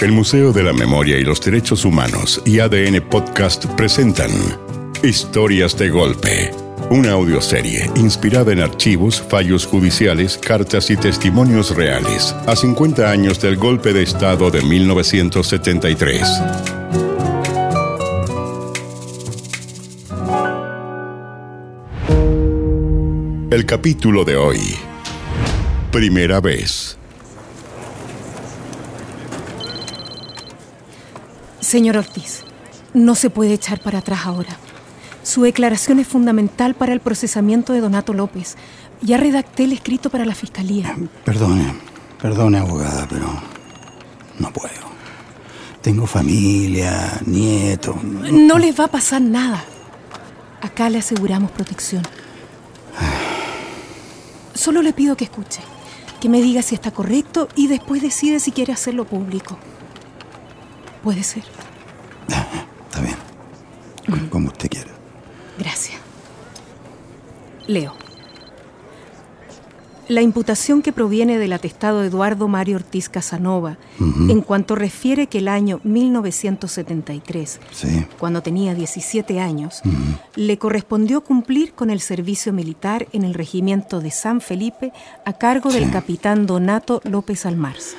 El Museo de la Memoria y los Derechos Humanos y ADN Podcast presentan Historias de Golpe, una audioserie inspirada en archivos, fallos judiciales, cartas y testimonios reales a 50 años del golpe de Estado de 1973. El capítulo de hoy. Primera vez. Señor Ortiz, no se puede echar para atrás ahora. Su declaración es fundamental para el procesamiento de Donato López. Ya redacté el escrito para la fiscalía. Perdone, perdone, abogada, pero no puedo. Tengo familia, nieto. No les va a pasar nada. Acá le aseguramos protección. Solo le pido que escuche, que me diga si está correcto y después decide si quiere hacerlo público. Puede ser. Está bien. Como- Como usted quiera. Gracias. Leo. La imputación que proviene del atestado Eduardo Mario Ortiz Casanova, en cuanto refiere que el año 1973, Sí. cuando tenía 17 años, le correspondió cumplir con el servicio militar en el regimiento de San Felipe a cargo del capitán Donato López Almarza.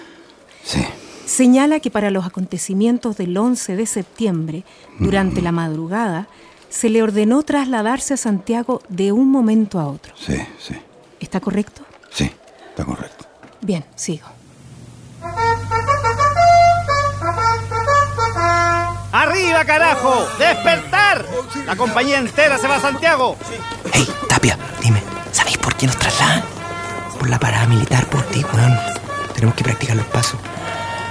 Sí. Señala que para los acontecimientos del 11 de septiembre, durante la madrugada, se le ordenó trasladarse a Santiago de un momento a otro. Sí, sí. ¿Está correcto? Sí. Está correcto. Bien, sigo. ¡Arriba, carajo! ¡Despertar! La compañía entera se va a Santiago. Hey, Tapia, dime, ¿sabéis por qué nos trasladan? Por la parada militar, por ti, weón. Tenemos que practicar los pasos.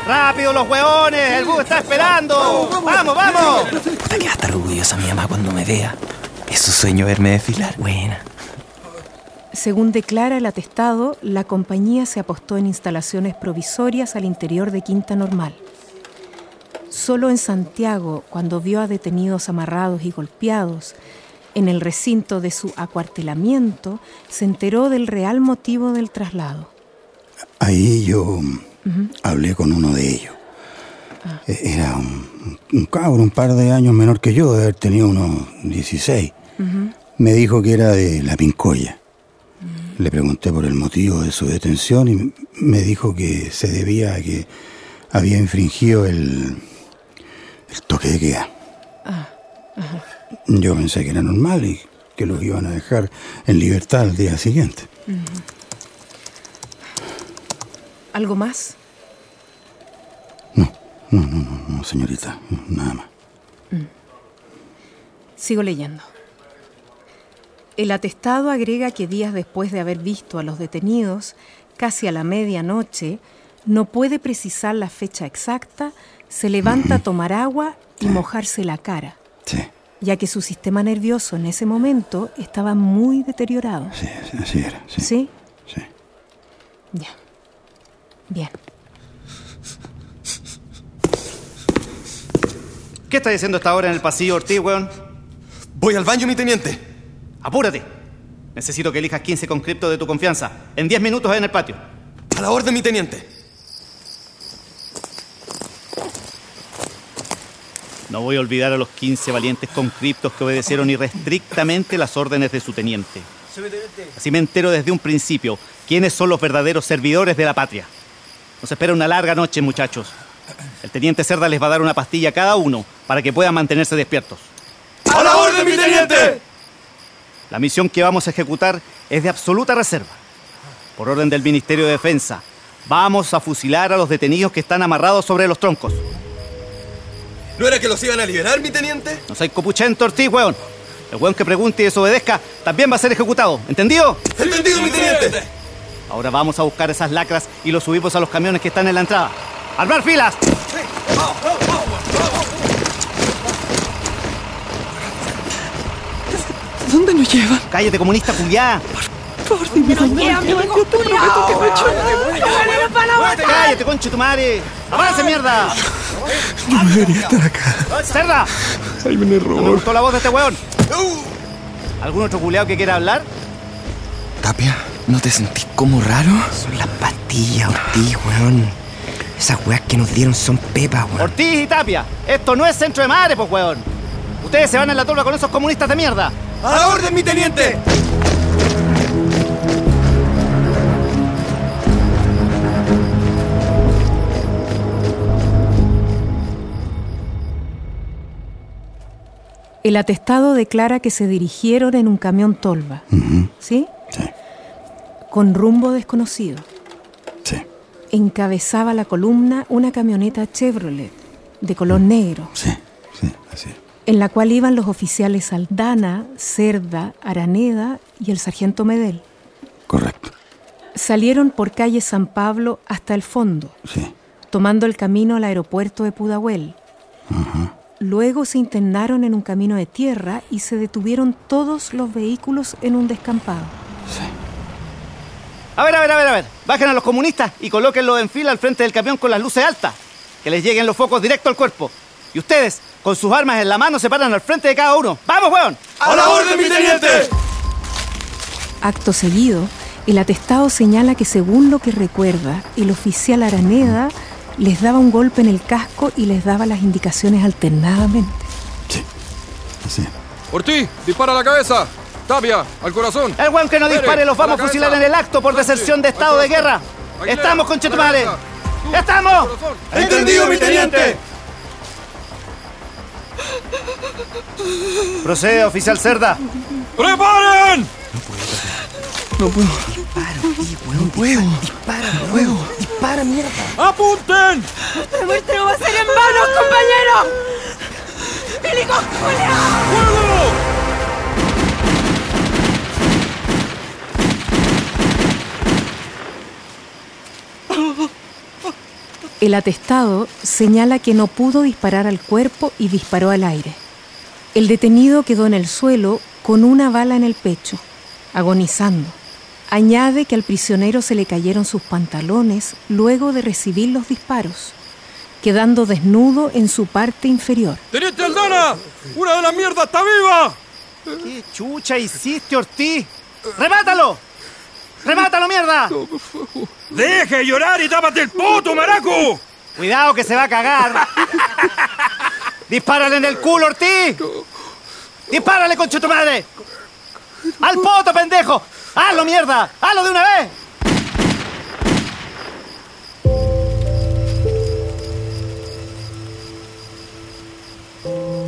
¡Rápido, los hueones! ¡El bus está esperando! ¡Vamos, vamos! Puta que va a estar orgullosa mi mamá cuando me vea. Es su sueño verme desfilar. Buena. Según declara el atestado, la compañía se apostó en instalaciones provisorias al interior de Quinta Normal. Solo en Santiago, cuando vio a detenidos amarrados y golpeados, en el recinto de su acuartelamiento, se enteró del real motivo del traslado. Ahí yo mm, hablé con uno de ellos. E- Era un, un cabro, un par de años menor que yo, de haber tenido unos 16. Me dijo que era de La Pincoya. Le pregunté por el motivo de su detención y me dijo que se debía a que había infringido el, el toque de queda. Yo pensé que era normal y que los iban a dejar en libertad al día siguiente. ¿Algo más? No, no, no, no, señorita, nada más. Sigo leyendo. El atestado agrega que días después de haber visto a los detenidos, casi a la medianoche, no puede precisar la fecha exacta, se levanta a tomar agua y mojarse la cara, Sí, ya que su sistema nervioso en ese momento estaba muy deteriorado. sí, sí, así era. Sí, ¿Sí? sí. Ya. Bien. ¿Qué estás diciendo hasta ahora en el pasillo, Ortiz, weón? Voy al baño, mi teniente. ¡Apúrate! Necesito que elijas 15 conscriptos de tu confianza. En 10 minutos en el patio. A la orden, mi teniente. No voy a olvidar a los 15 valientes conscriptos que obedecieron irrestrictamente las órdenes de su teniente. Así me entero desde un principio quiénes son los verdaderos servidores de la patria. Nos espera una larga noche, muchachos. El teniente Cerda les va a dar una pastilla a cada uno para que puedan mantenerse despiertos. ¡A la orden, mi teniente! La misión que vamos a ejecutar es de absoluta reserva. Por orden del Ministerio de Defensa, vamos a fusilar a los detenidos que están amarrados sobre los troncos. ¿No era que los iban a liberar, mi teniente? No soy copuchento, Ortiz, weón. El weón que pregunte y desobedezca también va a ser ejecutado. ¿Entendido? ¡Entendido, mi teniente! Ahora vamos a buscar esas lacras y los subimos a los camiones que están en la entrada. ¡Armar filas! ¿Dónde nos llevan? ¡Cállate, comunista culiá! Por favor, dime dónde nos llevan. Yo te prometo que no he hecho nada. ¡Cállate, conche tu madre! ¡Avance, mierda! No debería estar acá. ¡Cerda! Hay un ¿No me error. gustó la voz de este weón? ¿Algún otro culeado que quiera hablar? Tapia, ¿no te sentís como raro? Son las pastillas, Ortiz, weón. Esas weas que nos dieron son pepas, weón. Ortiz y Tapia, esto no es centro de madre, pues, weón. Ustedes se van en la turba con esos comunistas de mierda. ¡A la orden, mi teniente! El atestado declara que se dirigieron en un camión tolva, ¿sí? Sí, Con rumbo desconocido. Encabezaba la columna una camioneta Chevrolet de color negro, sí, sí, así. en la cual iban los oficiales Aldana, Cerda, Araneda y el sargento Medel. Correcto. Salieron por calle San Pablo hasta el fondo, Sí, tomando el camino al aeropuerto de Pudahuel. Luego se internaron en un camino de tierra y se detuvieron todos los vehículos en un descampado. sí. A ver, a ver, a ver, a ver. Bajen a los comunistas y colóquenlos en fila al frente del camión con las luces altas. Que les lleguen los focos directo al cuerpo. Y ustedes, con sus armas en la mano, se paran al frente de cada uno. ¡Vamos, weón! ¡A la orden, mi teniente! Acto seguido, el atestado señala que según lo que recuerda, el oficial Araneda les daba un golpe en el casco y les daba las indicaciones alternadamente. Sí, así. es. Ortiz, dispara a la cabeza. Tapia, al corazón. El weón que no Pérez, dispare los vamos a fusilar en el acto por Sánchez, deserción de estado de guerra. Aguilera, ¡Estamos. Tú, ¡Estamos! ¡Entendido, mi teniente! Procede, oficial Cerda. ¡Preparen! Dispara, Ortiz, weón. No puedo. Dispara, no puedo. Dispara, mierda. ¡Apunten! ¡Nuestro va a ser en vano, compañero! ¡Helicóptero! ¡Fuego! El atestado señala que no pudo disparar al cuerpo y disparó al aire. El detenido quedó en el suelo con una bala en el pecho, agonizando. Añade que al prisionero se le cayeron sus pantalones luego de recibir los disparos, quedando desnudo en su parte inferior. ¡Teniente Aldana! ¡Una de las mierdas está viva! ¿Qué chucha hiciste, Ortiz? ¡Remátalo! ¡Remátalo, mierda! ¡Deje de llorar y tápate el poto, maraco! Cuidado que se va a cagar. ¡Dispárale en el culo, Ortiz! ¡Dispárale, concha tu madre! ¡Al poto, pendejo! ¡Hazlo, mierda! ¡Hazlo de una vez!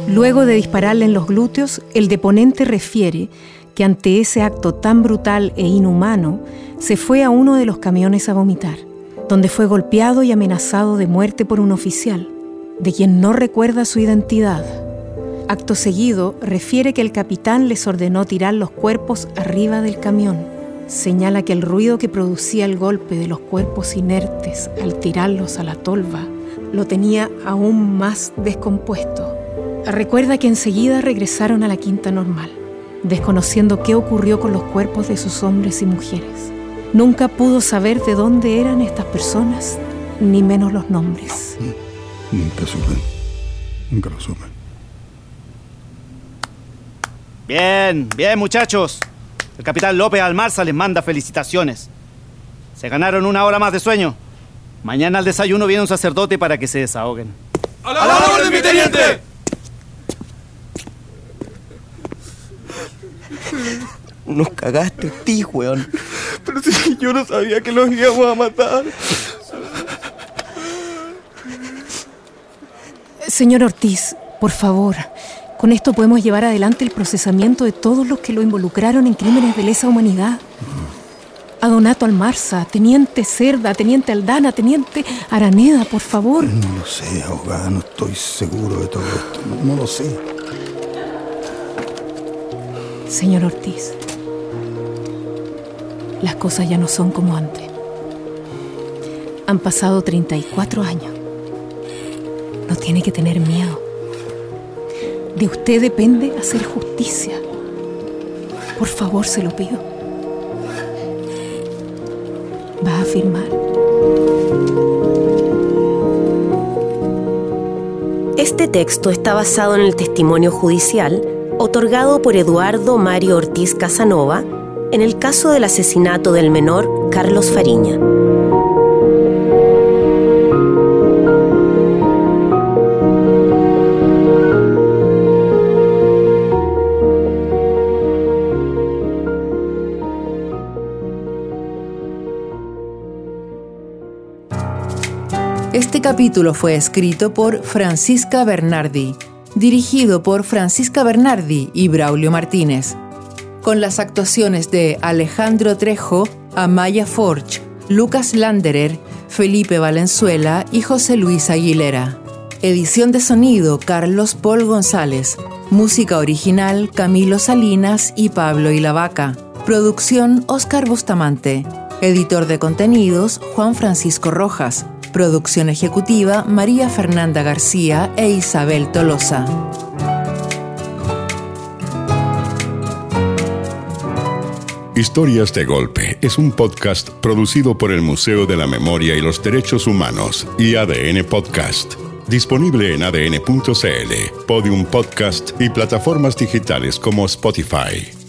Luego de dispararle en los glúteos, el deponente refiere que ante ese acto tan brutal e inhumano, se fue a uno de los camiones a vomitar, donde fue golpeado y amenazado de muerte por un oficial, de quien no recuerda su identidad. Acto seguido, refiere que el capitán les ordenó tirar los cuerpos arriba del camión. Señala que el ruido que producía el golpe de los cuerpos inertes al tirarlos a la tolva lo tenía aún más descompuesto. Recuerda que enseguida regresaron a la quinta normal, desconociendo qué ocurrió con los cuerpos de sus hombres y mujeres. Nunca pudo saber de dónde eran estas personas, ni menos los nombres. Nunca supe. Nunca lo supe. Bien, bien, muchachos. El capitán López Almarza les manda felicitaciones. Se ganaron una hora más de sueño. Mañana al desayuno viene un sacerdote para que se desahoguen. ¡A ¡A la orden, mi teniente! Nos cagaste, Ortiz, weón. Pero si yo no sabía que los íbamos a matar. Señor Ortiz, por favor, con esto podemos llevar adelante el procesamiento de todos los que lo involucraron en crímenes de lesa humanidad. A Donato Almarza, Teniente Cerda, Teniente Aldana, Teniente Araneda, por favor. No lo sé, abogada, no estoy seguro de todo esto. No, no lo sé. Señor Ortiz, las cosas ya no son como antes. Han pasado 34 años. No tiene que tener miedo. De usted depende hacer justicia. Por favor, se lo pido. ¿Va a firmar? Este texto está basado en el testimonio judicial otorgado por Eduardo Mario Ortiz Casanova en el caso del asesinato del menor Carlos Fariña. Este capítulo fue escrito por Francisca Bernardi dirigido por Francisca Bernardi y Braulio Martínez, con las actuaciones de Alejandro Trejo, Amaya Forge, Lucas Landerer, Felipe Valenzuela y José Luis Aguilera. Edición de sonido Carlos Paul González. Música original Camilo Salinas y Pablo Ilavaca. Producción Oscar Bustamante. Editor de contenidos Juan Francisco Rojas. Producción ejecutiva María Fernanda García e Isabel Tolosa. Historias de Golpe es un podcast producido por el Museo de la Memoria y los Derechos Humanos y ADN Podcast. Disponible en adn.cl, Podium Podcast y plataformas digitales como Spotify.